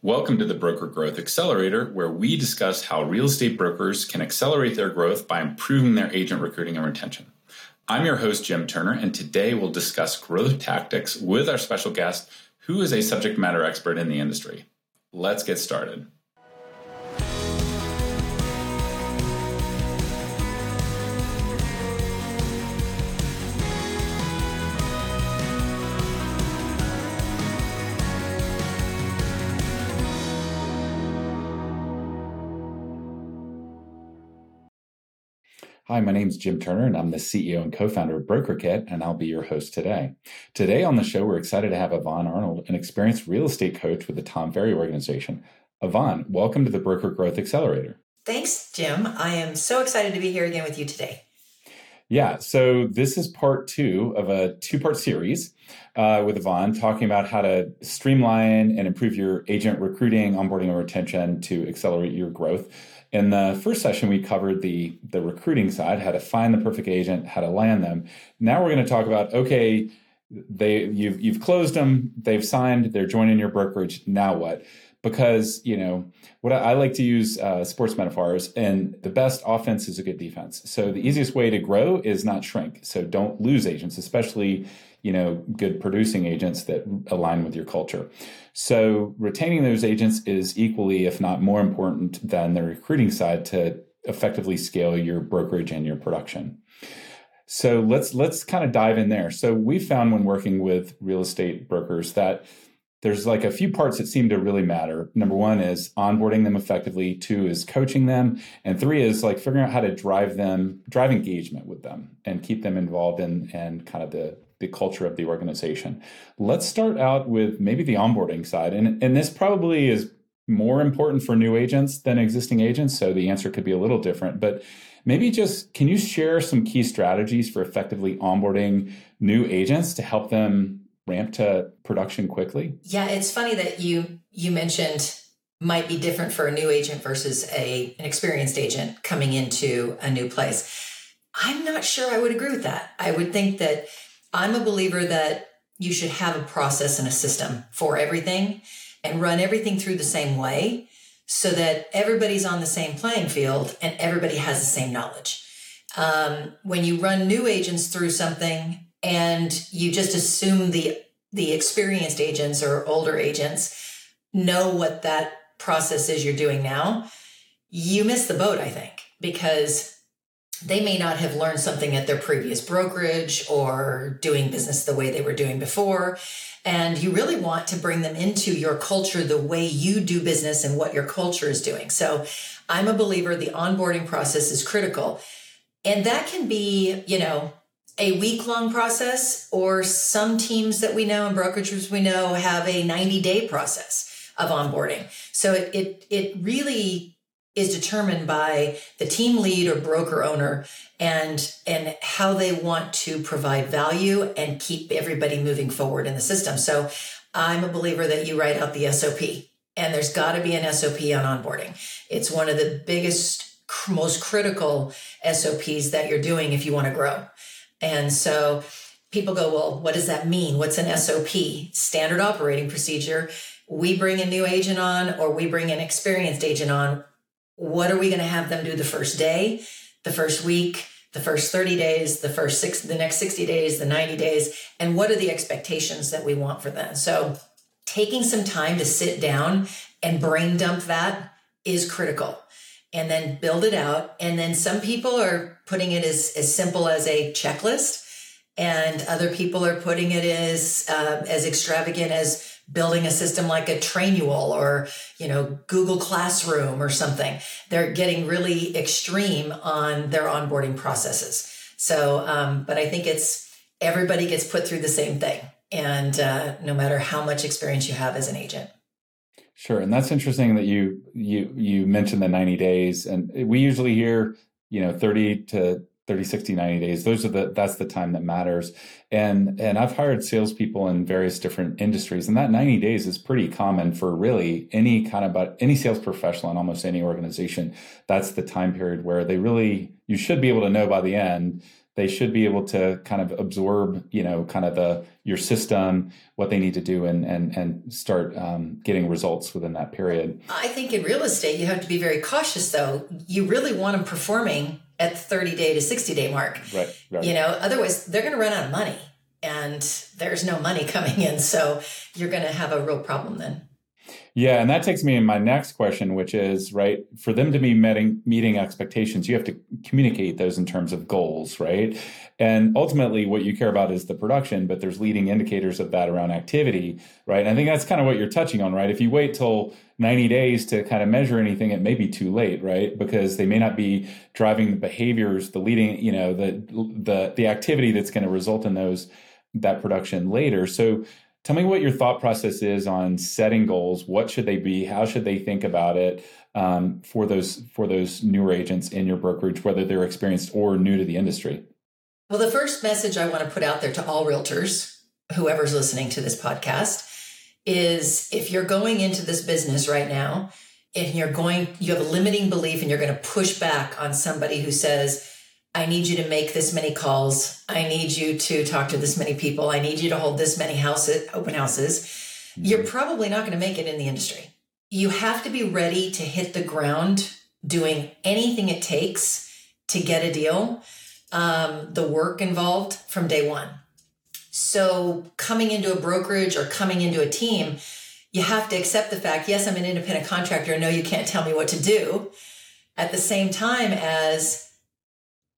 Welcome to the Broker Growth Accelerator, where we discuss how real estate brokers can accelerate their growth by improving their agent recruiting and retention. I'm your host, Jim Turner, and today we'll discuss growth tactics with our special guest, who is a subject matter expert in the industry. Let's get started. Hi, my name is Jim Turner, and I'm the CEO and co founder of BrokerKit, and I'll be your host today. Today on the show, we're excited to have Yvonne Arnold, an experienced real estate coach with the Tom Ferry organization. Yvonne, welcome to the Broker Growth Accelerator. Thanks, Jim. I am so excited to be here again with you today. Yeah, so this is part two of a two part series uh, with Yvonne talking about how to streamline and improve your agent recruiting, onboarding, and retention to accelerate your growth. In the first session, we covered the the recruiting side, how to find the perfect agent, how to land them. Now we're going to talk about okay, they you've you've closed them, they've signed, they're joining your brokerage. Now what? Because you know what I, I like to use uh, sports metaphors, and the best offense is a good defense. So the easiest way to grow is not shrink. So don't lose agents, especially you know good producing agents that align with your culture so retaining those agents is equally if not more important than the recruiting side to effectively scale your brokerage and your production so let's let's kind of dive in there so we found when working with real estate brokers that there's like a few parts that seem to really matter. Number one is onboarding them effectively. Two is coaching them. And three is like figuring out how to drive them, drive engagement with them and keep them involved in and kind of the the culture of the organization. Let's start out with maybe the onboarding side. And, and this probably is more important for new agents than existing agents. So the answer could be a little different. But maybe just can you share some key strategies for effectively onboarding new agents to help them ramp to production quickly? Yeah, it's funny that you you mentioned might be different for a new agent versus a an experienced agent coming into a new place. I'm not sure I would agree with that. I would think that I'm a believer that you should have a process and a system for everything and run everything through the same way so that everybody's on the same playing field and everybody has the same knowledge. Um, when you run new agents through something and you just assume the the experienced agents or older agents know what that process is you're doing now, you miss the boat, I think, because they may not have learned something at their previous brokerage or doing business the way they were doing before. And you really want to bring them into your culture the way you do business and what your culture is doing. So I'm a believer the onboarding process is critical. And that can be, you know, a week long process, or some teams that we know and brokerages we know have a 90 day process of onboarding. So it, it, it really is determined by the team lead or broker owner and and how they want to provide value and keep everybody moving forward in the system. So I'm a believer that you write out the SOP and there's got to be an SOP on onboarding. It's one of the biggest most critical SOPs that you're doing if you want to grow. And so people go, well, what does that mean? What's an SOP? Standard operating procedure. We bring a new agent on or we bring an experienced agent on what are we going to have them do the first day, the first week, the first 30 days, the first six, the next 60 days, the 90 days, and what are the expectations that we want for them? So taking some time to sit down and brain dump that is critical and then build it out. And then some people are putting it as, as simple as a checklist and other people are putting it as, uh, as extravagant as building a system like a Trainual or, you know, Google Classroom or something. They're getting really extreme on their onboarding processes. So, um, but I think it's everybody gets put through the same thing. And uh, no matter how much experience you have as an agent. Sure, and that's interesting that you you you mentioned the 90 days and we usually hear, you know, 30 to 30 60 90 days those are the that's the time that matters and and i've hired salespeople in various different industries and that 90 days is pretty common for really any kind of but any sales professional in almost any organization that's the time period where they really you should be able to know by the end they should be able to kind of absorb, you know, kind of the your system, what they need to do, and and and start um, getting results within that period. I think in real estate, you have to be very cautious, though. You really want them performing at the 30 day to 60 day mark. Right. right. You know, otherwise they're going to run out of money and there's no money coming in. So you're going to have a real problem then. Yeah, and that takes me in my next question, which is right for them to be meeting meeting expectations, you have to communicate those in terms of goals, right? And ultimately, what you care about is the production, but there's leading indicators of that around activity, right? And I think that's kind of what you're touching on, right? If you wait till 90 days to kind of measure anything, it may be too late, right? Because they may not be driving the behaviors, the leading, you know, the the the activity that's going to result in those that production later. So Tell me what your thought process is on setting goals. What should they be? How should they think about it um, for those for those newer agents in your brokerage, whether they're experienced or new to the industry? Well, the first message I want to put out there to all realtors, whoever's listening to this podcast, is if you're going into this business right now and you're going, you have a limiting belief and you're going to push back on somebody who says, I need you to make this many calls. I need you to talk to this many people. I need you to hold this many houses, open houses. Mm-hmm. You're probably not going to make it in the industry. You have to be ready to hit the ground doing anything it takes to get a deal. Um, the work involved from day one. So coming into a brokerage or coming into a team, you have to accept the fact, yes, I'm an independent contractor. No, you can't tell me what to do. At the same time as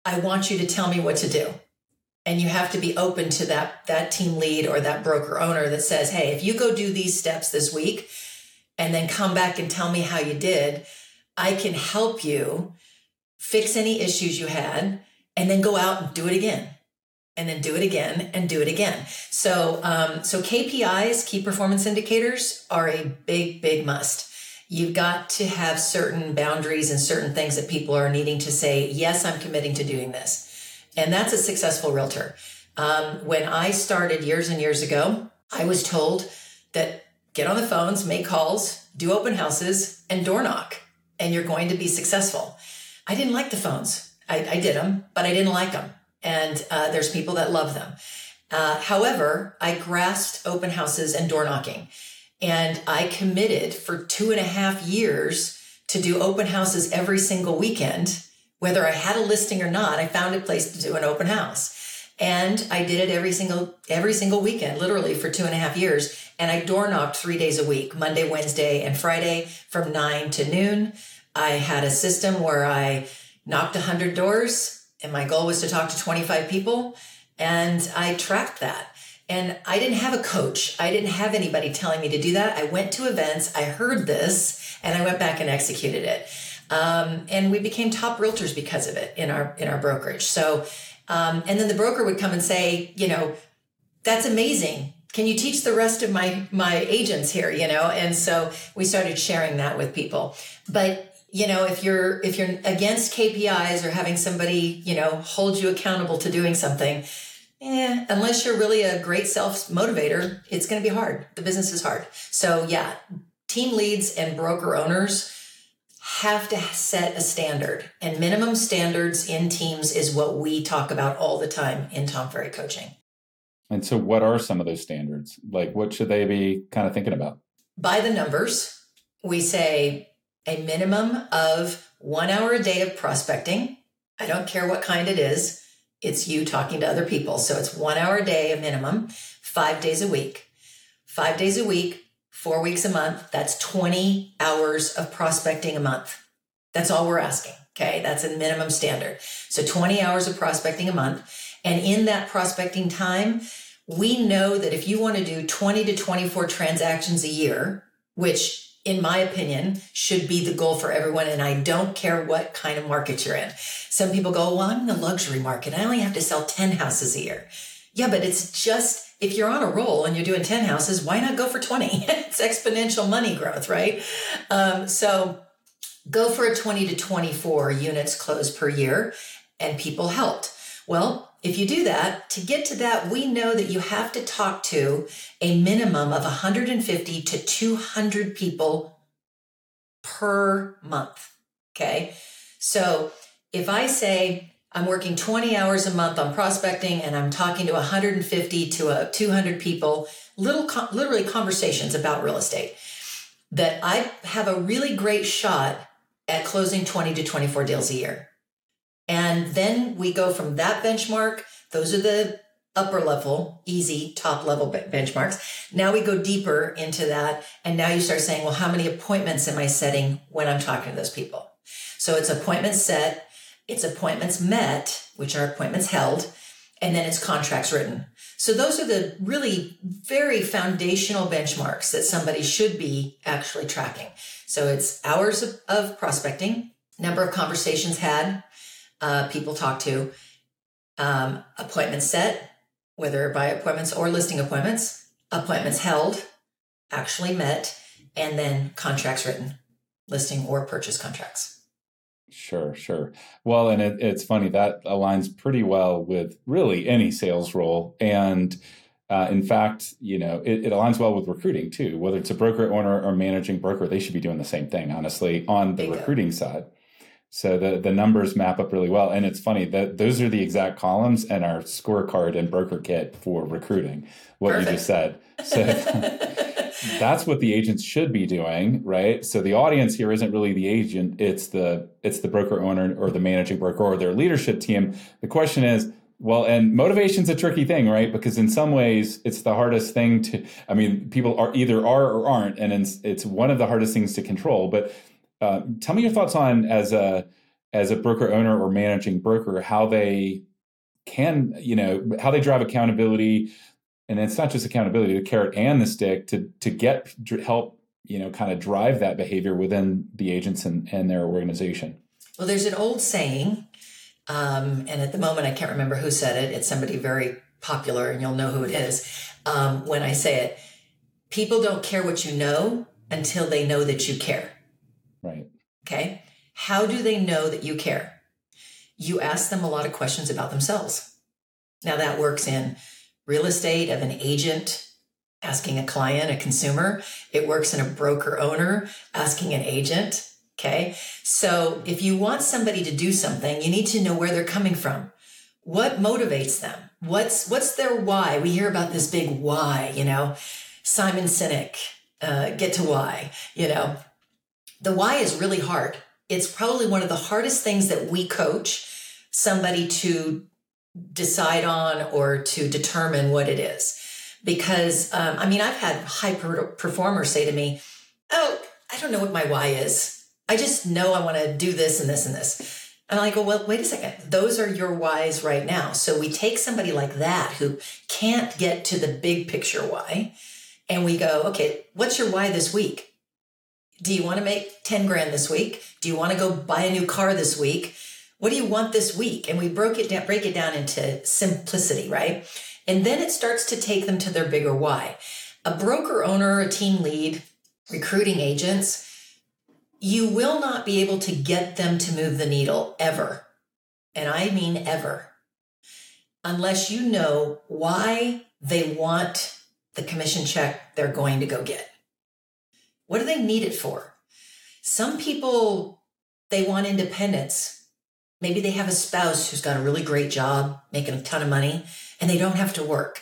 I want you to tell me what to do. And you have to be open to that, that team lead or that broker owner that says, hey, if you go do these steps this week and then come back and tell me how you did, I can help you fix any issues you had and then go out and do it again and then do it again and do it again. So, um, so KPIs, key performance indicators, are a big, big must you've got to have certain boundaries and certain things that people are needing to say, yes, I'm committing to doing this. And that's a successful realtor. Um, when I started years and years ago, I was told that get on the phones, make calls, do open houses, and door knock, and you're going to be successful. I didn't like the phones. I, I did them, but I didn't like them. And uh, there's people that love them. Uh, however, I grasped open houses and door knocking. And I committed for two and a half years to do open houses every single weekend. Whether I had a listing or not, I found a place to do an open house. And I did it every single every single weekend, literally for two and a half years. And I door knocked three days a week, Monday, Wednesday, and Friday from nine to noon. I had a system where I knocked 100 doors, and my goal was to talk to 25 people. And I tracked that. And I didn't have a coach. I didn't have anybody telling me to do that. I went to events, I heard this, and I went back and executed it. Um, and we became top realtors because of it in our in our brokerage. So, um, and then the broker would come and say, you know, that's amazing. Can you teach the rest of my my agents here? You know, and so we started sharing that with people. But you know, if you're if you're against KPIs or having somebody you know hold you accountable to doing something yeah, unless you're really a great self motivator, it's going to be hard. The business is hard. So, yeah, team leads and broker owners have to set a standard, and minimum standards in teams is what we talk about all the time in Tom Ferry coaching. And so, what are some of those standards? Like, what should they be kind of thinking about? By the numbers, we say a minimum of one hour a day of prospecting. I don't care what kind it is it's you talking to other people. So it's one hour a day, a minimum, five days a week. Five days a week, four weeks a month. That's 20 hours of prospecting a month. That's all we're asking. Okay. That's a minimum standard. So 20 hours of prospecting a month. And in that prospecting time, we know that if you want to do 20 to 24 transactions a year, which in my opinion, should be the goal for everyone. And I don't care what kind of market you're in. Some people go, well, I'm in the luxury market. I only have to sell 10 houses a year. Yeah, but it's just, if you're on a roll and you're doing 10 houses, why not go for 20? it's exponential money growth, right? Um, so go for a 20 to 24 units closed per year and people helped. Well, if you do that, to get to that, we know that you have to talk to a minimum of 150 to 200 people per month. Okay. So if I say I'm working 20 hours a month on prospecting and I'm talking to 150 to uh, a 200 people, little literally conversations about real estate that I have a really great shot at closing 20 to 24 deals a year. And then we go from that benchmark. Those are the upper level, easy, top level benchmarks. Now we go deeper into that. And now you start saying, well, how many appointments am I setting when I'm talking to those people? So it's appointments set, it's appointments met, which are appointments held, and then it's contracts written. So those are the really very foundational benchmarks that somebody should be actually tracking. So it's hours of, of prospecting, number of conversations had, uh, people talked to, um, appointments set, whether by appointments or listing appointments, appointments held, actually met, and then contracts written, listing or purchase contracts. Sure, sure. Well, and it, it's funny that aligns pretty well with really any sales role. And uh, in fact, you know, it, it, aligns well with recruiting too. Whether it's a broker owner or managing broker, they should be doing the same thing, honestly, on the recruiting side. So the the numbers map up really well. And it's funny that those are the exact columns in our scorecard and broker kit for recruiting. What Perfect. you just said. So that's what the agents should be doing, right? So the audience here isn't really the agent, it's the it's the broker owner or the managing broker or their leadership team. The question is, well, and motivation's a tricky thing, right? Because in some ways, it's the hardest thing to. I mean, people are either are or aren't, and it's, it's one of the hardest things to control. But uh, tell me your thoughts on as a as a broker owner or managing broker, how they can, you know, how they drive accountability, and it's not just accountability the carrot and the stick to to get help you know kind of drive that behavior within the agents and, and their organization. Well there's an old saying um, and at the moment i can't remember who said it. It's somebody very popular and you'll know who it is. Um, when i say it people don't care what you know until they know that you care right okay how do they know that you care you ask them a lot of questions about themselves now that works in real estate of an agent asking a client, a consumer. It works in a broker owner asking an agent. Okay. So if you want somebody to do something, you need to know where they're coming from. What motivates them? What's, what's their why? We hear about this big why, you know, Simon Sinek, uh, get to why, you know, the why is really hard. It's probably one of the hardest things that we coach somebody to decide on or to determine what it is. Because, um, I mean, I've had high performers say to me, Oh, I don't know what my why is. I just know I want to do this and this and this. And I go, well, wait a second. Those are your whys right now. So we take somebody like that who can't get to the big picture why, and we go, okay, what's your why this week? Do you want to make 10 grand this week? Do you want to go buy a new car this week? What do you want this week? And we broke it down, break it down into simplicity, right? And then it starts to take them to their bigger why. A broker owner, a team lead, recruiting agents, you will not be able to get them to move the needle ever. And I mean ever. Unless you know why they want the commission check they're going to go get. What do they need it for? Some people, they want independence Maybe they have a spouse who's got a really great job, making a ton of money, and they don't have to work.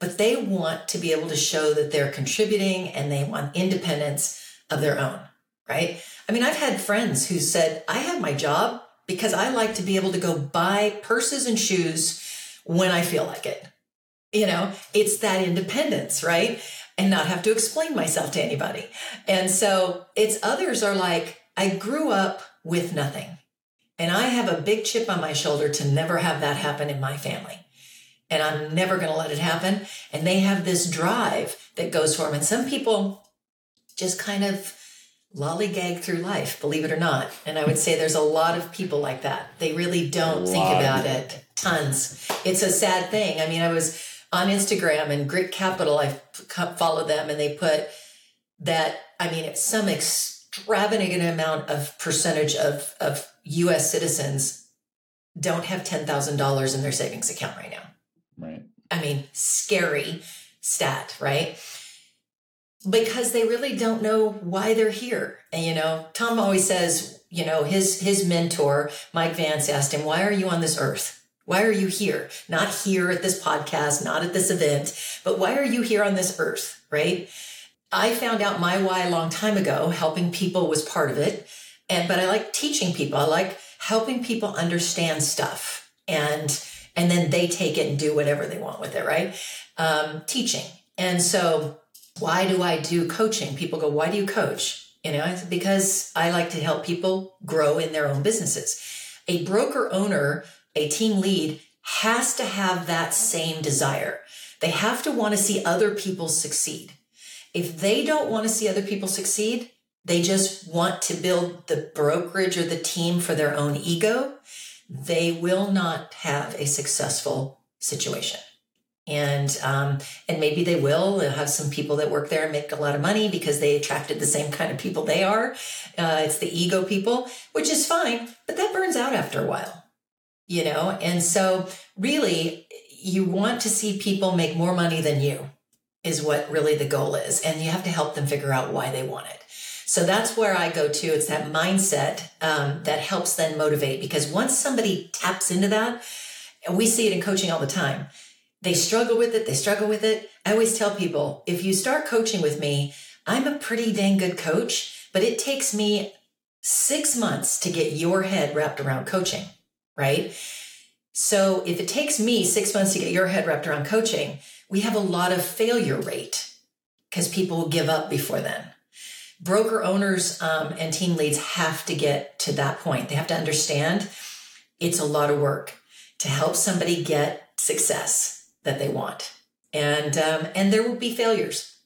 But they want to be able to show that they're contributing and they want independence of their own, right? I mean, I've had friends who said, I have my job because I like to be able to go buy purses and shoes when I feel like it. You know, it's that independence, right? And not have to explain myself to anybody. And so it's others are like, I grew up with nothing. And I have a big chip on my shoulder to never have that happen in my family. And I'm never going to let it happen. And they have this drive that goes for them. And some people just kind of lollygag through life, believe it or not. And I would say there's a lot of people like that. They really don't think about it. Tons. It's a sad thing. I mean, I was on Instagram and Grit Capital, I follow them and they put that, I mean, it's some extravagant amount of percentage of, of US citizens don't have $10,000 in their savings account right now. Right. I mean, scary stat, right? because they really don't know why they're here. And you know, Tom always says, you know, his his mentor, Mike Vance asked him, "Why are you on this earth? Why are you here? Not here at this podcast, not at this event, but why are you here on this earth?" Right? I found out my why a long time ago. Helping people was part of it. And but I like teaching people. I like helping people understand stuff and and then they take it and do whatever they want with it, right? Um, teaching. And so why do I do coaching? People go, why do you coach? You know, because I like to help people grow in their own businesses. A broker owner, a team lead has to have that same desire. They have to want to see other people succeed. If they don't want to see other people succeed, they just want to build the brokerage or the team for their own ego, they will not have a successful situation. And um, and maybe they will They'll have some people that work there and make a lot of money because they attracted the same kind of people they are. Uh, it's the ego people, which is fine, but that burns out after a while, you know. And so, really, you want to see people make more money than you is what really the goal is. And you have to help them figure out why they want it. So that's where I go to. It's that mindset um, that helps then motivate because once somebody taps into that, and we see it in coaching all the time, they struggle with it, they struggle with it. I always tell people if you start coaching with me, I'm a pretty dang good coach, but it takes me six months to get your head wrapped around coaching, right? So if it takes me six months to get your head wrapped around coaching, we have a lot of failure rate because people give up before then. Broker owners um, and team leads have to get to that point. They have to understand it's a lot of work to help somebody get success that they want, and um, and there will be failures,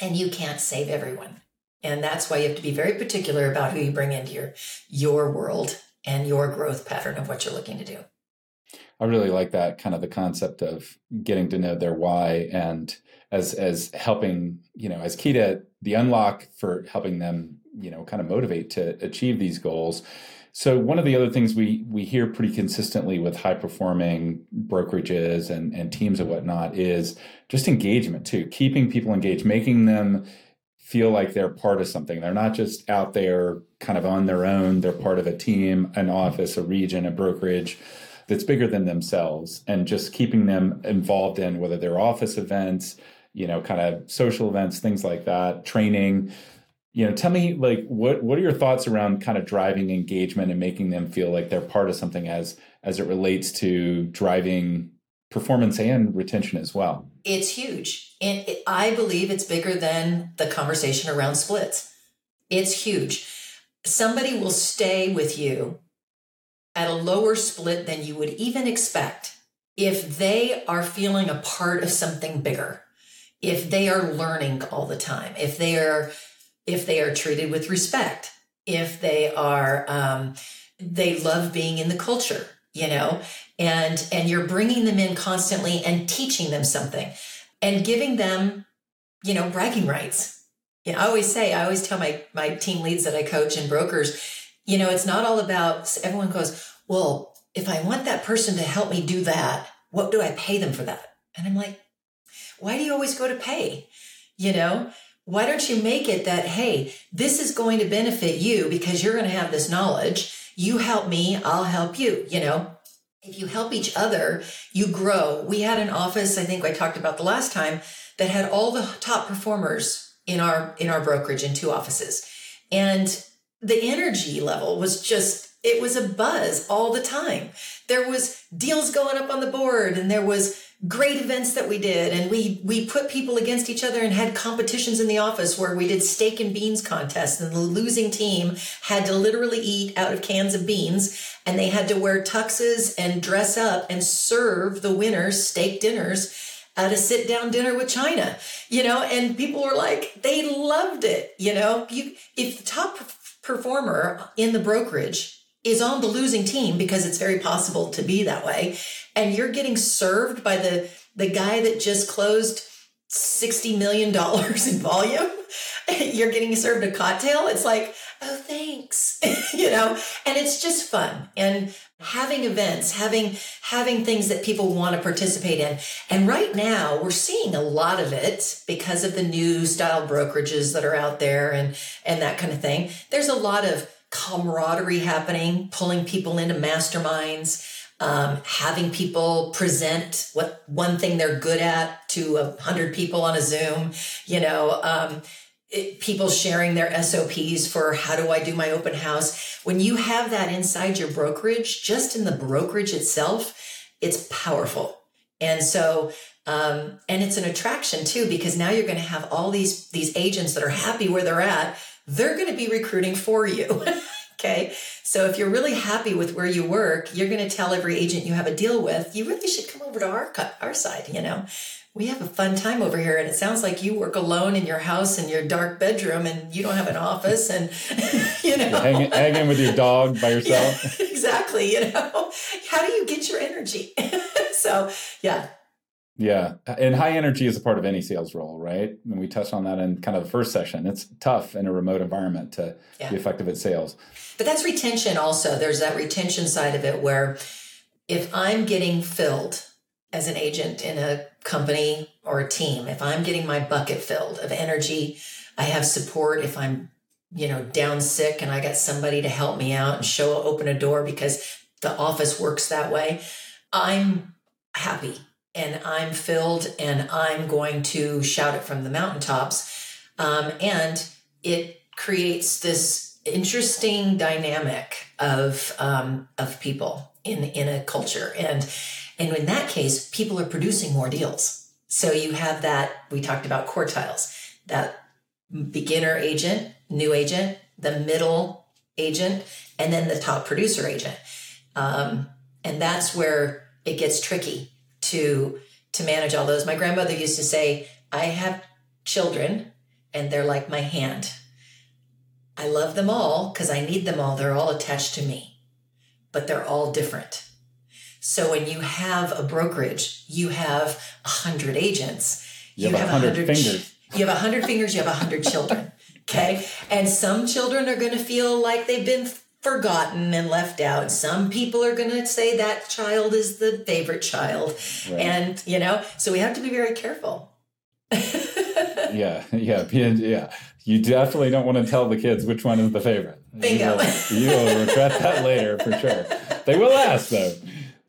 and you can't save everyone, and that's why you have to be very particular about who you bring into your your world and your growth pattern of what you're looking to do. I really like that kind of the concept of getting to know their why and as as helping, you know, as key to the unlock for helping them, you know, kind of motivate to achieve these goals. So one of the other things we we hear pretty consistently with high performing brokerages and, and teams and whatnot is just engagement too, keeping people engaged, making them feel like they're part of something. They're not just out there kind of on their own. They're part of a team, an office, a region, a brokerage that's bigger than themselves and just keeping them involved in whether they're office events, you know, kind of social events, things like that, training. You know, tell me like what what are your thoughts around kind of driving engagement and making them feel like they're part of something as as it relates to driving performance and retention as well. It's huge. And it, I believe it's bigger than the conversation around splits. It's huge. Somebody will stay with you at a lower split than you would even expect if they are feeling a part of something bigger if they are learning all the time if they are if they are treated with respect if they are um, they love being in the culture you know and and you're bringing them in constantly and teaching them something and giving them you know bragging rights you know, i always say i always tell my my team leads that i coach and brokers you know, it's not all about, everyone goes, well, if I want that person to help me do that, what do I pay them for that? And I'm like, why do you always go to pay? You know, why don't you make it that, hey, this is going to benefit you because you're going to have this knowledge. You help me, I'll help you. You know, if you help each other, you grow. We had an office, I think I talked about the last time, that had all the top performers in our in our brokerage in two offices. And the energy level was just it was a buzz all the time there was deals going up on the board and there was great events that we did and we we put people against each other and had competitions in the office where we did steak and beans contests and the losing team had to literally eat out of cans of beans and they had to wear tuxes and dress up and serve the winners steak dinners at a sit down dinner with China, you know, and people were like, they loved it, you know. You if the top performer in the brokerage is on the losing team because it's very possible to be that way and you're getting served by the the guy that just closed 60 million dollars in volume you're getting served a cocktail it's like oh thanks you know, and it's just fun. And having events, having having things that people want to participate in. And right now we're seeing a lot of it because of the new style brokerages that are out there and and that kind of thing. There's a lot of camaraderie happening, pulling people into masterminds. Um, having people present what one thing they're good at to a hundred people on a Zoom, you know, um, it, people sharing their SOPs for how do I do my open house. When you have that inside your brokerage, just in the brokerage itself, it's powerful. And so, um, and it's an attraction too, because now you're going to have all these, these agents that are happy where they're at. They're going to be recruiting for you. okay. So if you're really happy with where you work, you're going to tell every agent you have a deal with, you really should come over to our, our side, you know, we have a fun time over here and it sounds like you work alone in your house in your dark bedroom and you don't have an office and you know? hanging, hanging with your dog by yourself? yeah, exactly you know? How do you get your energy? So yeah yeah. And high energy is a part of any sales role right? And we touched on that in kind of the first session. It's tough in a remote environment to yeah. be effective at sales. But that's retention also. There's that retention side of it where if i'm getting filled as an agent in a company or a team, if I'm getting my bucket filled of energy, I have support. If I'm, you know, down sick and I got somebody to help me out and show open a door because the office works that way. I'm happy and I'm filled and I'm going to shout it from the mountaintops. Um, and it creates this interesting dynamic of um, of people in in a culture and and in that case, people are producing more deals. So you have that, we talked about quartiles, that beginner agent, new agent, the middle agent, and then the top producer agent. Um, and that's where it gets tricky to to manage all those. My grandmother used to say, I have children and they're like my hand. I love them all because I need them all. They're all attached to me, but they're all different. So when you have a brokerage, you have a hundred agents. You, you have a hundred fingers. You have a hundred fingers. You have a hundred children. Okay, and some children are going to feel like they've been forgotten and left out. Some people are going to say that child is the favorite child, right. and you know, so we have to be very careful. yeah, yeah, yeah. You definitely don't want to tell the kids which one is the favorite. Bingo. You will, you will regret that later for sure. They will ask though.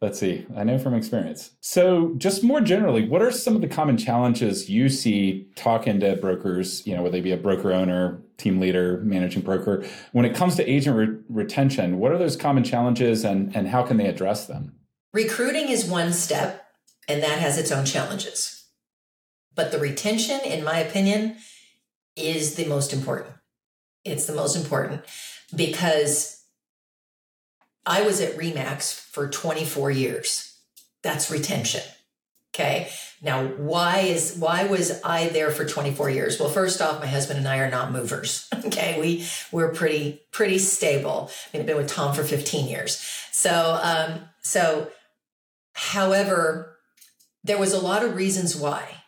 Let's see. I know from experience. So, just more generally, what are some of the common challenges you see talking to brokers, you know, whether they be a broker owner, team leader, managing broker, when it comes to agent re- retention? What are those common challenges and, and how can they address them? Recruiting is one step, and that has its own challenges. But the retention, in my opinion, is the most important. It's the most important because I was at Remax for 24 years. That's retention. Okay. Now, why is why was I there for 24 years? Well, first off, my husband and I are not movers. Okay, we we're pretty pretty stable. I mean, I've been with Tom for 15 years. So, um, so, however, there was a lot of reasons why.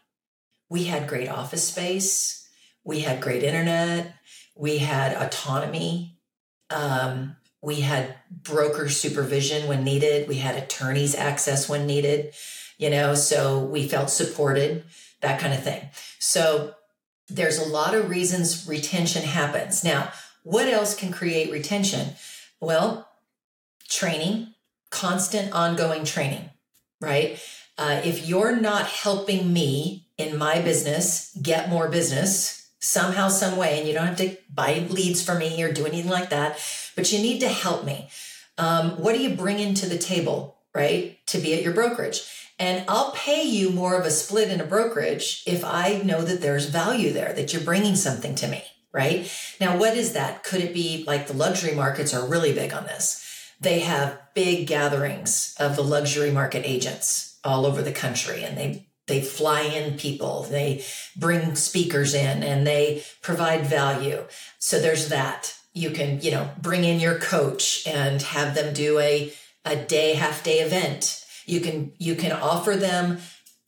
We had great office space. We had great internet. We had autonomy. Um, we had broker supervision when needed. We had attorneys access when needed, you know, so we felt supported, that kind of thing. So there's a lot of reasons retention happens. Now, what else can create retention? Well, training, constant ongoing training, right? Uh, if you're not helping me in my business get more business somehow, some way, and you don't have to buy leads for me or do anything like that, but you need to help me. Um, what do you bring into the table, right, to be at your brokerage? And I'll pay you more of a split in a brokerage if I know that there's value there, that you're bringing something to me, right? Now, what is that? Could it be like the luxury markets are really big on this? They have big gatherings of the luxury market agents all over the country and they they fly in people. They bring speakers in and they provide value. So there's that. You can you know bring in your coach and have them do a a day half day event. You can you can offer them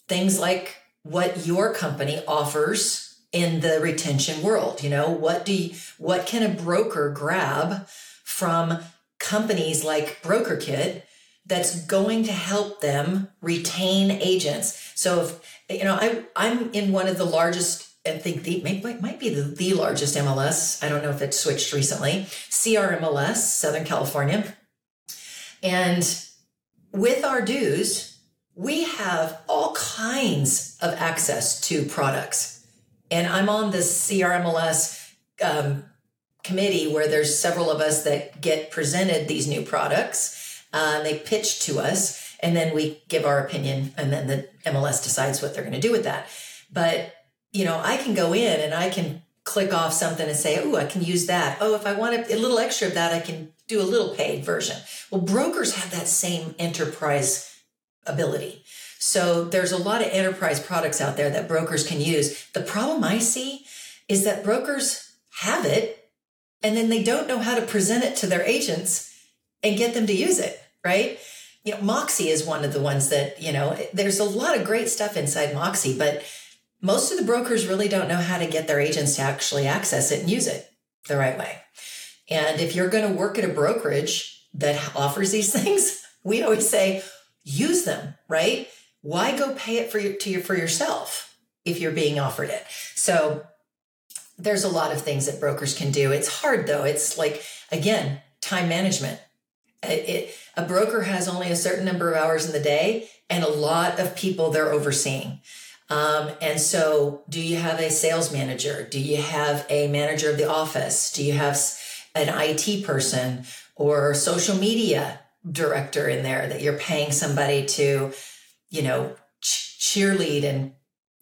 things like what your company offers in the retention world. You know, what do you, what can a broker grab from companies like BrokerKit that's going to help them retain agents? So if you know, I I'm in one of the largest I think the might, might be the, the largest MLS. I don't know if it's switched recently. CRMLS, Southern California. And with our dues, we have all kinds of access to products. And I'm on the CRMLS um, committee where there's several of us that get presented these new products. Uh, they pitch to us, and then we give our opinion, and then the MLS decides what they're going to do with that. But you know, I can go in and I can click off something and say, oh, I can use that. Oh, if I want a, a little extra of that, I can do a little paid version. Well, brokers have that same enterprise ability. So there's a lot of enterprise products out there that brokers can use. The problem I see is that brokers have it and then they don't know how to present it to their agents and get them to use it, right? You know, Moxie is one of the ones that, you know, there's a lot of great stuff inside Moxie, but most of the brokers really don't know how to get their agents to actually access it and use it the right way. And if you're going to work at a brokerage that offers these things, we always say use them, right? Why go pay it for your, to your, for yourself if you're being offered it? So there's a lot of things that brokers can do. It's hard though. It's like again, time management. It, a broker has only a certain number of hours in the day and a lot of people they're overseeing. Um, and so, do you have a sales manager? Do you have a manager of the office? Do you have an IT person or social media director in there that you're paying somebody to, you know, cheerlead and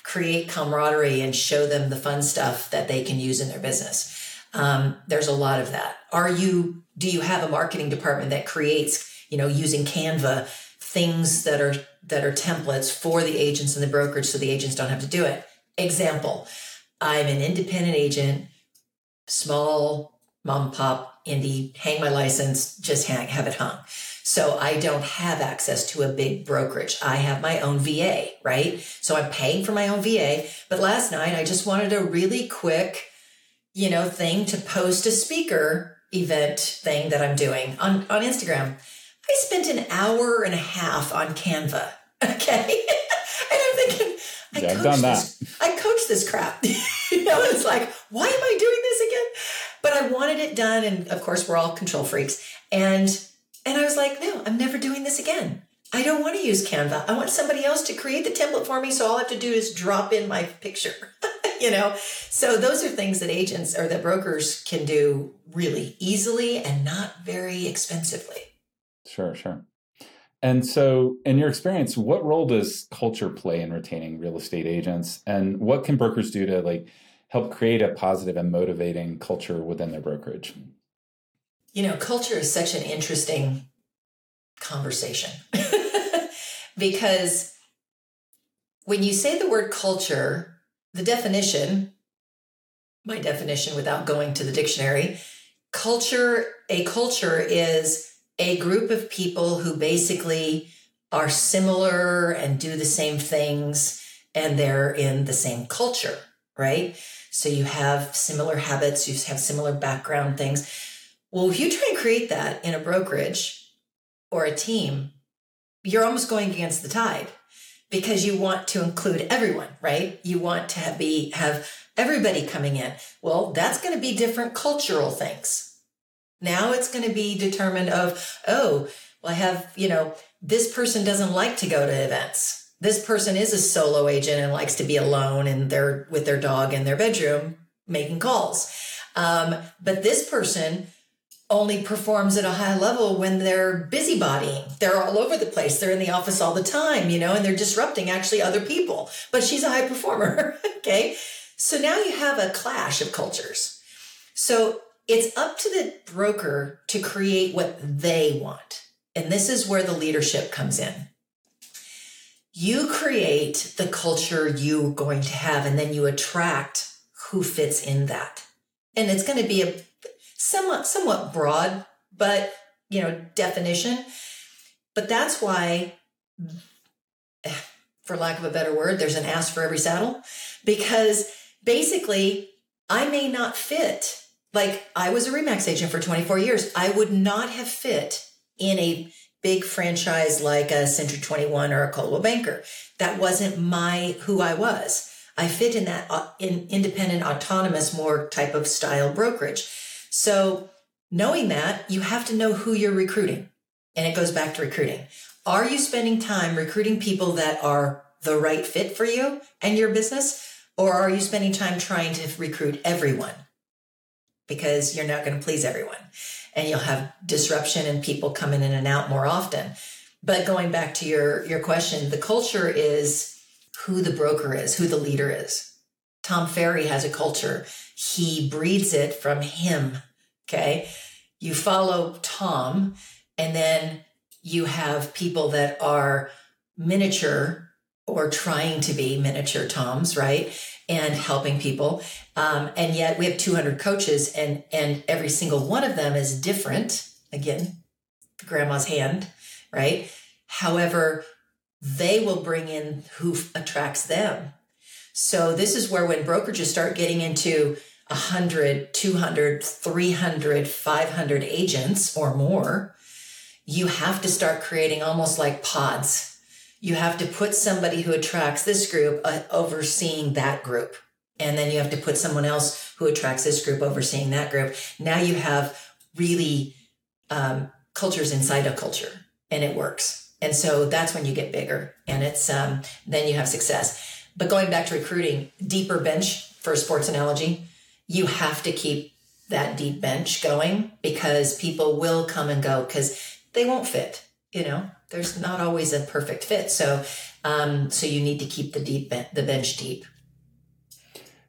create camaraderie and show them the fun stuff that they can use in their business? Um, there's a lot of that. Are you? Do you have a marketing department that creates, you know, using Canva things that are that are templates for the agents and the brokerage so the agents don't have to do it. Example, I'm an independent agent, small mom pop indie, hang my license, just hang, have it hung. So I don't have access to a big brokerage. I have my own VA, right? So I'm paying for my own VA. But last night I just wanted a really quick, you know, thing to post a speaker event thing that I'm doing on, on Instagram. I spent an hour and a half on Canva. Okay. and I'm thinking, I yeah, done this. I coached this crap. you know, it's like, why am I doing this again? But I wanted it done. And of course, we're all control freaks. And and I was like, no, I'm never doing this again. I don't want to use Canva. I want somebody else to create the template for me. So all I have to do is drop in my picture. you know, so those are things that agents or that brokers can do really easily and not very expensively. Sure, sure. And so, in your experience, what role does culture play in retaining real estate agents, and what can brokers do to like help create a positive and motivating culture within their brokerage? You know, culture is such an interesting conversation because when you say the word culture, the definition, my definition without going to the dictionary, culture, a culture is a group of people who basically are similar and do the same things and they're in the same culture, right? So you have similar habits, you have similar background things. Well, if you try and create that in a brokerage or a team, you're almost going against the tide because you want to include everyone, right? You want to have, be have everybody coming in. Well, that's going to be different cultural things now it's going to be determined of, oh, well, I have, you know, this person doesn't like to go to events. This person is a solo agent and likes to be alone and they're with their dog in their bedroom making calls. Um, but this person only performs at a high level when they're busybodying. They're all over the place. They're in the office all the time, you know, and they're disrupting actually other people. But she's a high performer. okay. So now you have a clash of cultures. So it's up to the broker to create what they want. And this is where the leadership comes in. You create the culture you're going to have, and then you attract who fits in that. And it's going to be a somewhat, somewhat broad, but you know, definition. But that's why, for lack of a better word, there's an ass for every saddle because basically, I may not fit. Like I was a Remax agent for 24 years. I would not have fit in a big franchise like a Century 21 or a Coldwell Banker. That wasn't my who I was. I fit in that uh, in independent, autonomous, more type of style brokerage. So knowing that, you have to know who you're recruiting. And it goes back to recruiting. Are you spending time recruiting people that are the right fit for you and your business? Or are you spending time trying to recruit everyone? Because you're not going to please everyone and you'll have disruption and people coming in and out more often. But going back to your, your question, the culture is who the broker is, who the leader is. Tom Ferry has a culture. He breeds it from him. Okay. You follow Tom and then you have people that are miniature or trying to be miniature Toms, right? And helping people. Um, and yet we have 200 coaches and, and every single one of them is different. Again, grandma's hand, right? However, they will bring in who attracts them. So this is where when brokerages start getting into 100, 200, 300, 500 agents or more, you have to start creating almost like pods. You have to put somebody who attracts this group uh, overseeing that group. And then you have to put someone else who attracts this group overseeing that group. Now you have really um, cultures inside a culture and it works. And so that's when you get bigger and it's, um, then you have success. But going back to recruiting, deeper bench for a sports analogy, you have to keep that deep bench going because people will come and go because they won't fit. You know, there's not always a perfect fit. So, um, so you need to keep the deep the bench deep.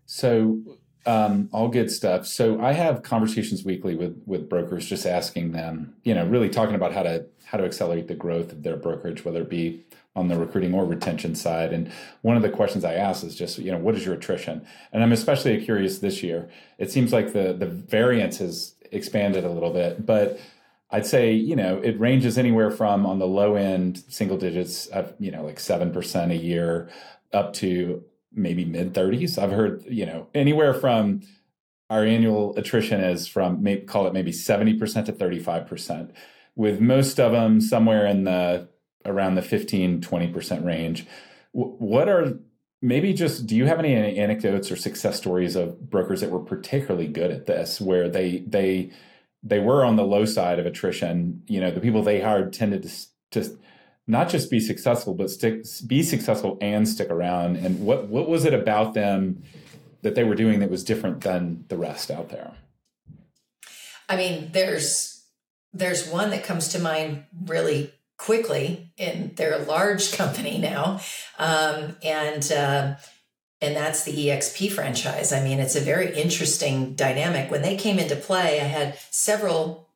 So, um, all good stuff. So I have conversations weekly with with brokers, just asking them, you know, really talking about how to how to accelerate the growth of their brokerage, whether it be on the recruiting or retention side. And one of the questions I ask is just, you know, what is your attrition? And I'm especially curious this year. It seems like the the variance has expanded a little bit, but I'd say, you know, it ranges anywhere from on the low end single digits of, you know, like 7% a year up to maybe mid 30s. I've heard, you know, anywhere from our annual attrition is from maybe call it maybe 70% to 35%, with most of them somewhere in the around the 15, 20% range. what are maybe just do you have any anecdotes or success stories of brokers that were particularly good at this where they they they were on the low side of attrition. You know, the people they hired tended to, to not just be successful, but stick, be successful and stick around. And what what was it about them that they were doing that was different than the rest out there? I mean, there's there's one that comes to mind really quickly, and they're a large company now, um, and. Uh, and that's the EXP franchise. I mean, it's a very interesting dynamic. When they came into play, I had several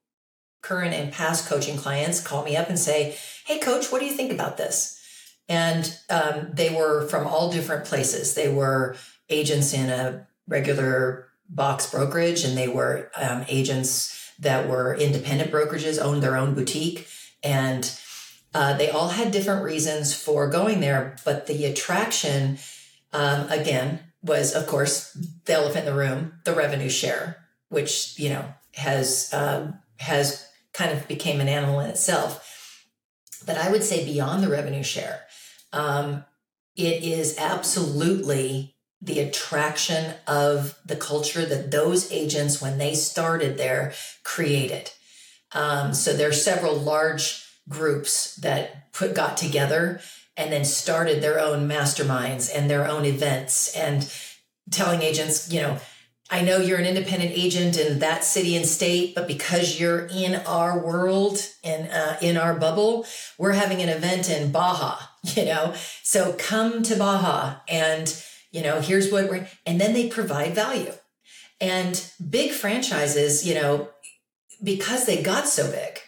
current and past coaching clients call me up and say, Hey, coach, what do you think about this? And um, they were from all different places. They were agents in a regular box brokerage, and they were um, agents that were independent brokerages, owned their own boutique. And uh, they all had different reasons for going there, but the attraction um, again, was of course the elephant in the room, the revenue share, which you know has uh, has kind of became an animal in itself. But I would say beyond the revenue share, um, it is absolutely the attraction of the culture that those agents, when they started there, created. Um, so there are several large groups that put got together and then started their own masterminds and their own events and telling agents, you know, I know you're an independent agent in that city and state, but because you're in our world and uh, in our bubble, we're having an event in Baja, you know, so come to Baja and, you know, here's what we're, and then they provide value. And big franchises, you know, because they got so big,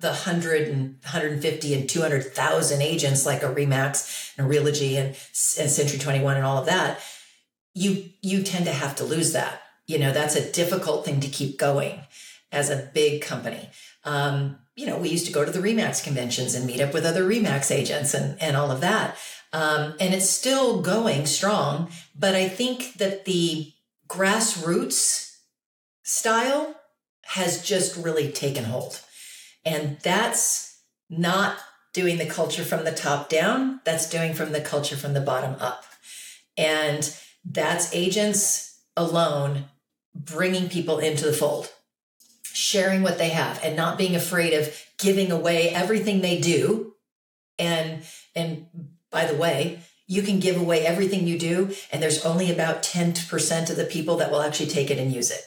the 100 and 150 and 200,000 agents like a Remax and a Realogy and, and Century 21 and all of that, you you tend to have to lose that. You know, that's a difficult thing to keep going as a big company. Um, you know, we used to go to the Remax conventions and meet up with other Remax agents and, and all of that. Um, and it's still going strong, but I think that the grassroots style has just really taken hold. And that's not doing the culture from the top down, that's doing from the culture from the bottom up. And that's agents alone bringing people into the fold, sharing what they have and not being afraid of giving away everything they do. And, and by the way, you can give away everything you do, and there's only about 10% of the people that will actually take it and use it.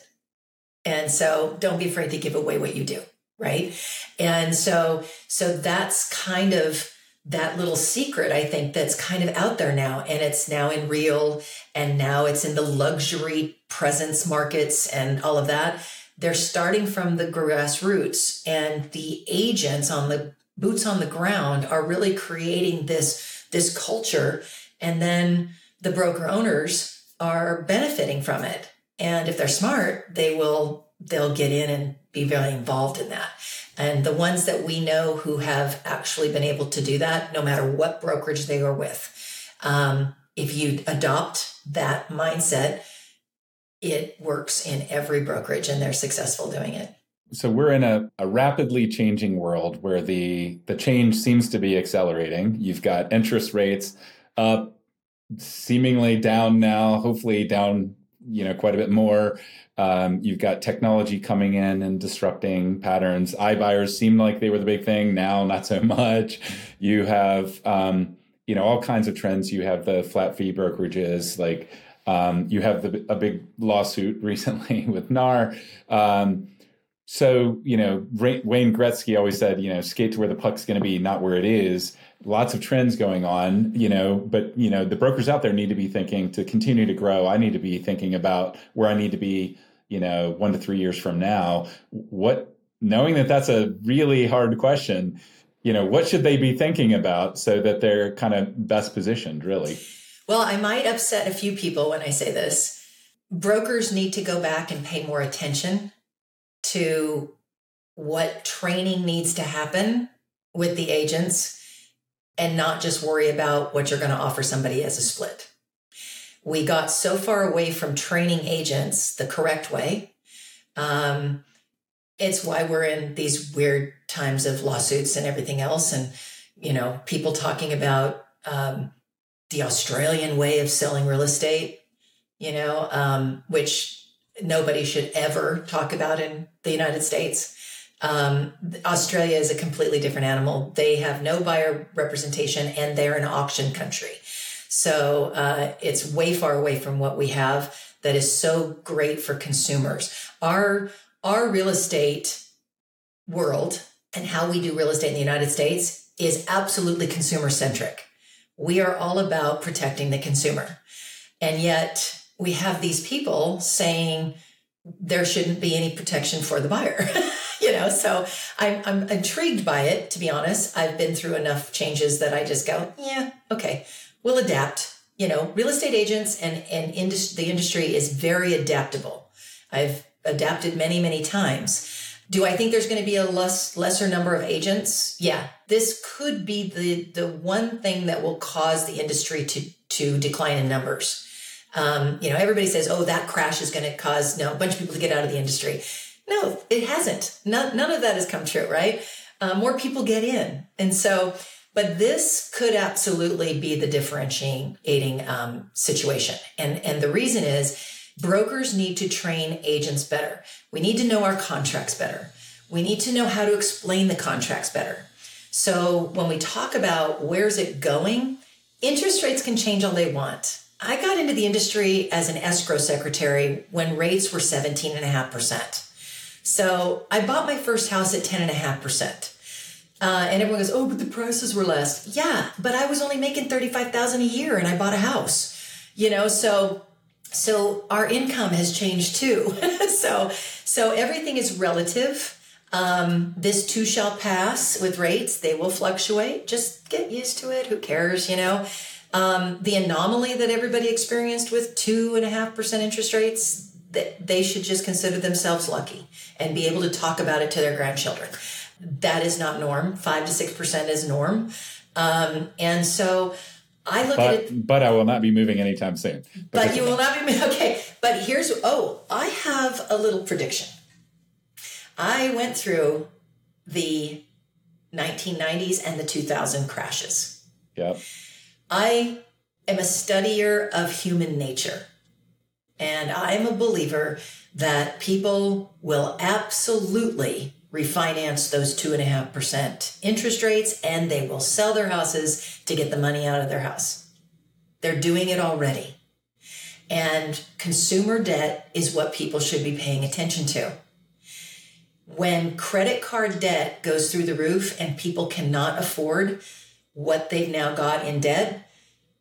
And so don't be afraid to give away what you do, right? And so so that's kind of that little secret I think that's kind of out there now and it's now in real and now it's in the luxury presence markets and all of that. They're starting from the grassroots and the agents on the boots on the ground are really creating this this culture and then the broker owners are benefiting from it and if they're smart they will they'll get in and be very involved in that and the ones that we know who have actually been able to do that no matter what brokerage they are with um, if you adopt that mindset it works in every brokerage and they're successful doing it so we're in a, a, rapidly changing world where the the change seems to be accelerating. You've got interest rates up, seemingly down now, hopefully down, you know, quite a bit more. Um, you've got technology coming in and disrupting patterns. iBuyers seemed like they were the big thing. Now, not so much. You have, um, you know, all kinds of trends. You have the flat fee brokerages, like um, you have the, a big lawsuit recently with NAR. Um, so, you know, Wayne Gretzky always said, you know, skate to where the puck's going to be, not where it is. Lots of trends going on, you know, but, you know, the brokers out there need to be thinking to continue to grow. I need to be thinking about where I need to be, you know, one to three years from now. What, knowing that that's a really hard question, you know, what should they be thinking about so that they're kind of best positioned, really? Well, I might upset a few people when I say this. Brokers need to go back and pay more attention to what training needs to happen with the agents and not just worry about what you're going to offer somebody as a split. We got so far away from training agents the correct way. Um, it's why we're in these weird times of lawsuits and everything else. And, you know, people talking about um, the Australian way of selling real estate, you know, um, which nobody should ever talk about in the United States. Um, Australia is a completely different animal. They have no buyer representation and they're an auction country. So uh, it's way far away from what we have that is so great for consumers. Our, our real estate world and how we do real estate in the United States is absolutely consumer centric. We are all about protecting the consumer. And yet, we have these people saying there shouldn't be any protection for the buyer. you know, so I'm, I'm intrigued by it, to be honest. I've been through enough changes that I just go, yeah, okay, we'll adapt. You know, real estate agents and, and indus- the industry is very adaptable. I've adapted many, many times. Do I think there's going to be a less lesser number of agents? Yeah, this could be the the one thing that will cause the industry to to decline in numbers um, you know, everybody says, oh, that crash is going to cause you know, a bunch of people to get out of the industry. No, it hasn't. None, none of that has come true, right? Uh, more people get in. And so, but this could absolutely be the differentiating um, situation. And, and the reason is brokers need to train agents better. We need to know our contracts better. We need to know how to explain the contracts better. So when we talk about where's it going, interest rates can change all they want. I got into the industry as an escrow secretary when rates were 17.5%. So I bought my first house at 10.5%. Uh, and everyone goes, oh, but the prices were less. Yeah, but I was only making 35000 a year and I bought a house. You know, so so our income has changed too. so so everything is relative. Um, this too shall pass with rates. They will fluctuate. Just get used to it. Who cares, you know? Um, the anomaly that everybody experienced with two and a half percent interest rates, that they should just consider themselves lucky and be able to talk about it to their grandchildren. That is not norm. Five to six percent is norm. Um, and so I look but, at it. But I will not be moving anytime soon. But you will not be moving. okay. But here's oh, I have a little prediction. I went through the 1990s and the 2000 crashes. Yep. I am a studier of human nature. And I am a believer that people will absolutely refinance those two and a half percent interest rates and they will sell their houses to get the money out of their house. They're doing it already. And consumer debt is what people should be paying attention to. When credit card debt goes through the roof and people cannot afford what they've now got in debt,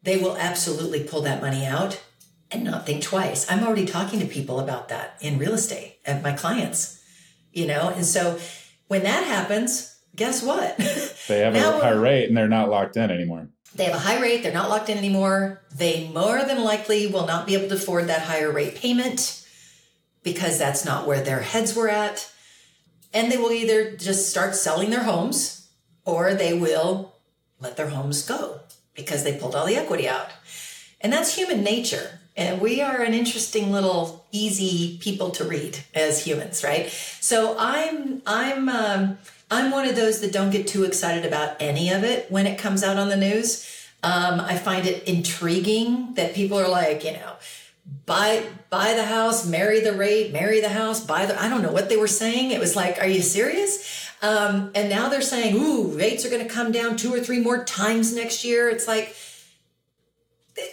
they will absolutely pull that money out and not think twice. I'm already talking to people about that in real estate at my clients, you know, and so when that happens, guess what? They have a high rate and they're not locked in anymore. They have a high rate, they're not locked in anymore. They more than likely will not be able to afford that higher rate payment because that's not where their heads were at. And they will either just start selling their homes or they will let their homes go because they pulled all the equity out. And that's human nature. And we are an interesting little easy people to read as humans, right? So I'm I'm um, I'm one of those that don't get too excited about any of it when it comes out on the news. Um, I find it intriguing that people are like, you know, buy buy the house, marry the rate, marry the house, buy the. I don't know what they were saying. It was like, are you serious? Um, and now they're saying, ooh, rates are going to come down two or three more times next year. It's like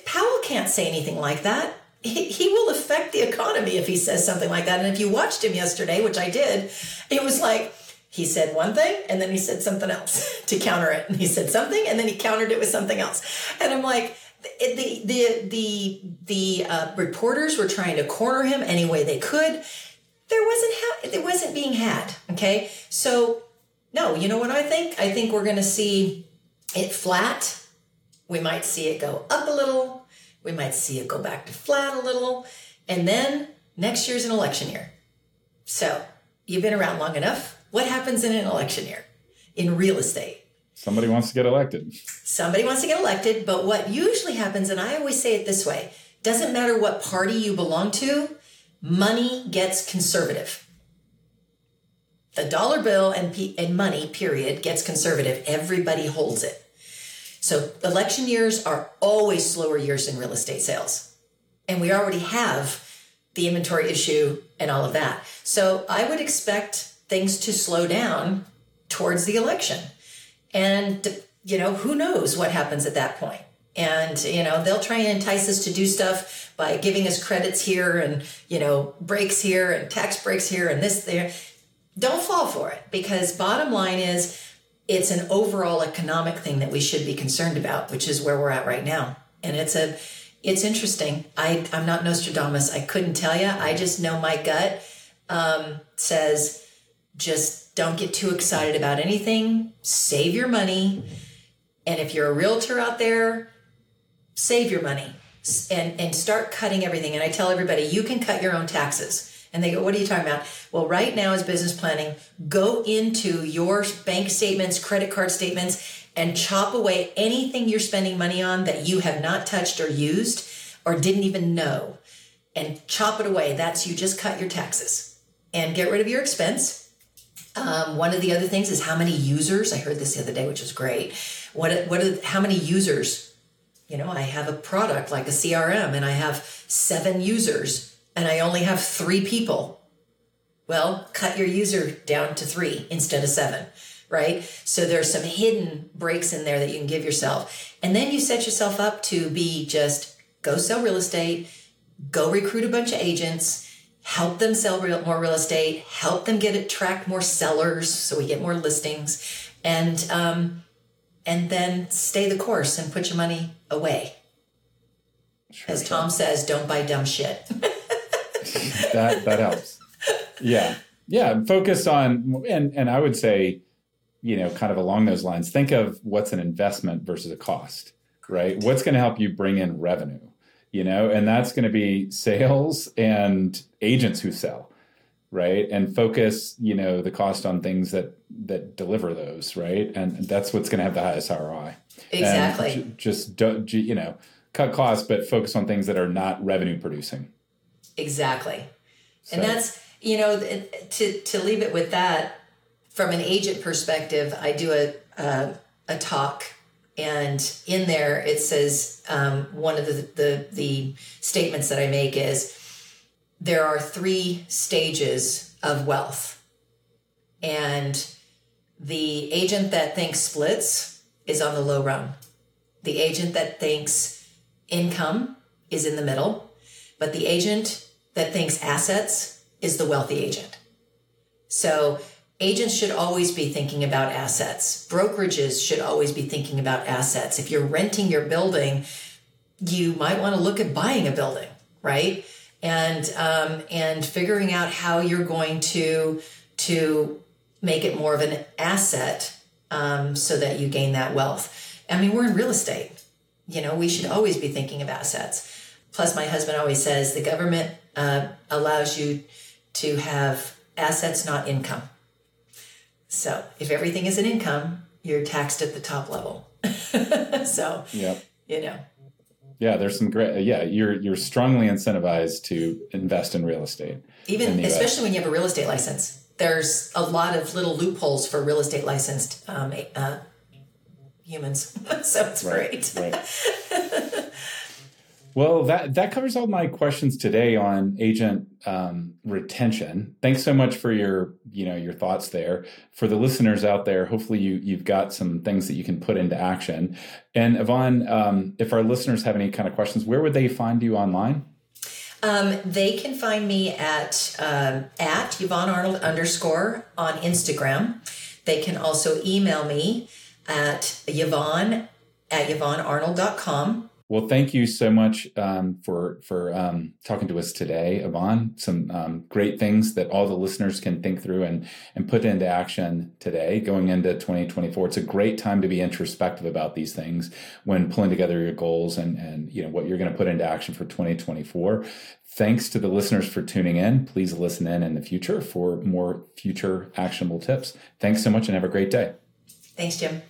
Powell can't say anything like that. He, he will affect the economy if he says something like that. And if you watched him yesterday, which I did, it was like he said one thing and then he said something else to counter it. And he said something and then he countered it with something else. And I'm like, the the the the uh, reporters were trying to corner him any way they could. There wasn't ha- it wasn't being had. Okay, so no, you know what I think? I think we're going to see it flat we might see it go up a little. We might see it go back to flat a little. And then next year's an election year. So you've been around long enough. What happens in an election year in real estate? Somebody wants to get elected. Somebody wants to get elected. But what usually happens, and I always say it this way doesn't matter what party you belong to, money gets conservative. The dollar bill and, and money, period, gets conservative. Everybody holds it. So election years are always slower years in real estate sales. And we already have the inventory issue and all of that. So I would expect things to slow down towards the election. And, you know, who knows what happens at that point. And, you know, they'll try and entice us to do stuff by giving us credits here and, you know, breaks here and tax breaks here and this there. Don't fall for it because bottom line is it's an overall economic thing that we should be concerned about, which is where we're at right now. And it's a it's interesting. I I'm not Nostradamus. I couldn't tell you. I just know my gut um, says just don't get too excited about anything. Save your money, and if you're a realtor out there, save your money and and start cutting everything. And I tell everybody you can cut your own taxes. And they go, What are you talking about? Well, right now, is business planning, go into your bank statements, credit card statements, and chop away anything you're spending money on that you have not touched or used or didn't even know. And chop it away. That's you just cut your taxes and get rid of your expense. Um, one of the other things is how many users. I heard this the other day, which was great. What what are how many users? You know, I have a product like a CRM, and I have seven users and I only have three people. Well, cut your user down to three instead of seven, right? So there's some hidden breaks in there that you can give yourself. And then you set yourself up to be just go sell real estate, go recruit a bunch of agents, help them sell real, more real estate, help them get it, attract more sellers so we get more listings, and um, and then stay the course and put your money away. Sure, As Tom says, don't buy dumb shit. that that helps. Yeah, yeah. Focus on and and I would say, you know, kind of along those lines. Think of what's an investment versus a cost, right? What's going to help you bring in revenue, you know, and that's going to be sales and agents who sell. right and focus you know the cost on things that that deliver those right and that's what's going to have the highest roi exactly just don't, you know cut costs but focus on things that are not revenue producing exactly so. and that's you know to to leave it with that from an agent perspective i do a a, a talk and in there it says um, one of the, the the statements that i make is there are three stages of wealth. And the agent that thinks splits is on the low rung. The agent that thinks income is in the middle. But the agent that thinks assets is the wealthy agent. So agents should always be thinking about assets. Brokerages should always be thinking about assets. If you're renting your building, you might want to look at buying a building, right? and um, and figuring out how you're going to to make it more of an asset um, so that you gain that wealth. I mean, we're in real estate. You know, we should always be thinking of assets. Plus, my husband always says the government uh, allows you to have assets, not income. So, if everything is an income, you're taxed at the top level. so, yep. you know, yeah, there's some great. Yeah, you're you're strongly incentivized to invest in real estate. Even especially when you have a real estate license, there's a lot of little loopholes for real estate licensed um, uh, humans. so it's right, great. Right. Well, that that covers all my questions today on agent um, retention. Thanks so much for your you know your thoughts there. For the listeners out there, hopefully you you've got some things that you can put into action. And Yvonne, um, if our listeners have any kind of questions, where would they find you online? Um, they can find me at um, at Yvonne Arnold underscore on Instagram. They can also email me at Yvonne at YvonneArnold.com. Well, thank you so much um, for for um, talking to us today, Yvonne. Some um, great things that all the listeners can think through and and put into action today, going into 2024. It's a great time to be introspective about these things when pulling together your goals and and you know what you're going to put into action for 2024. Thanks to the listeners for tuning in. Please listen in in the future for more future actionable tips. Thanks so much, and have a great day. Thanks, Jim.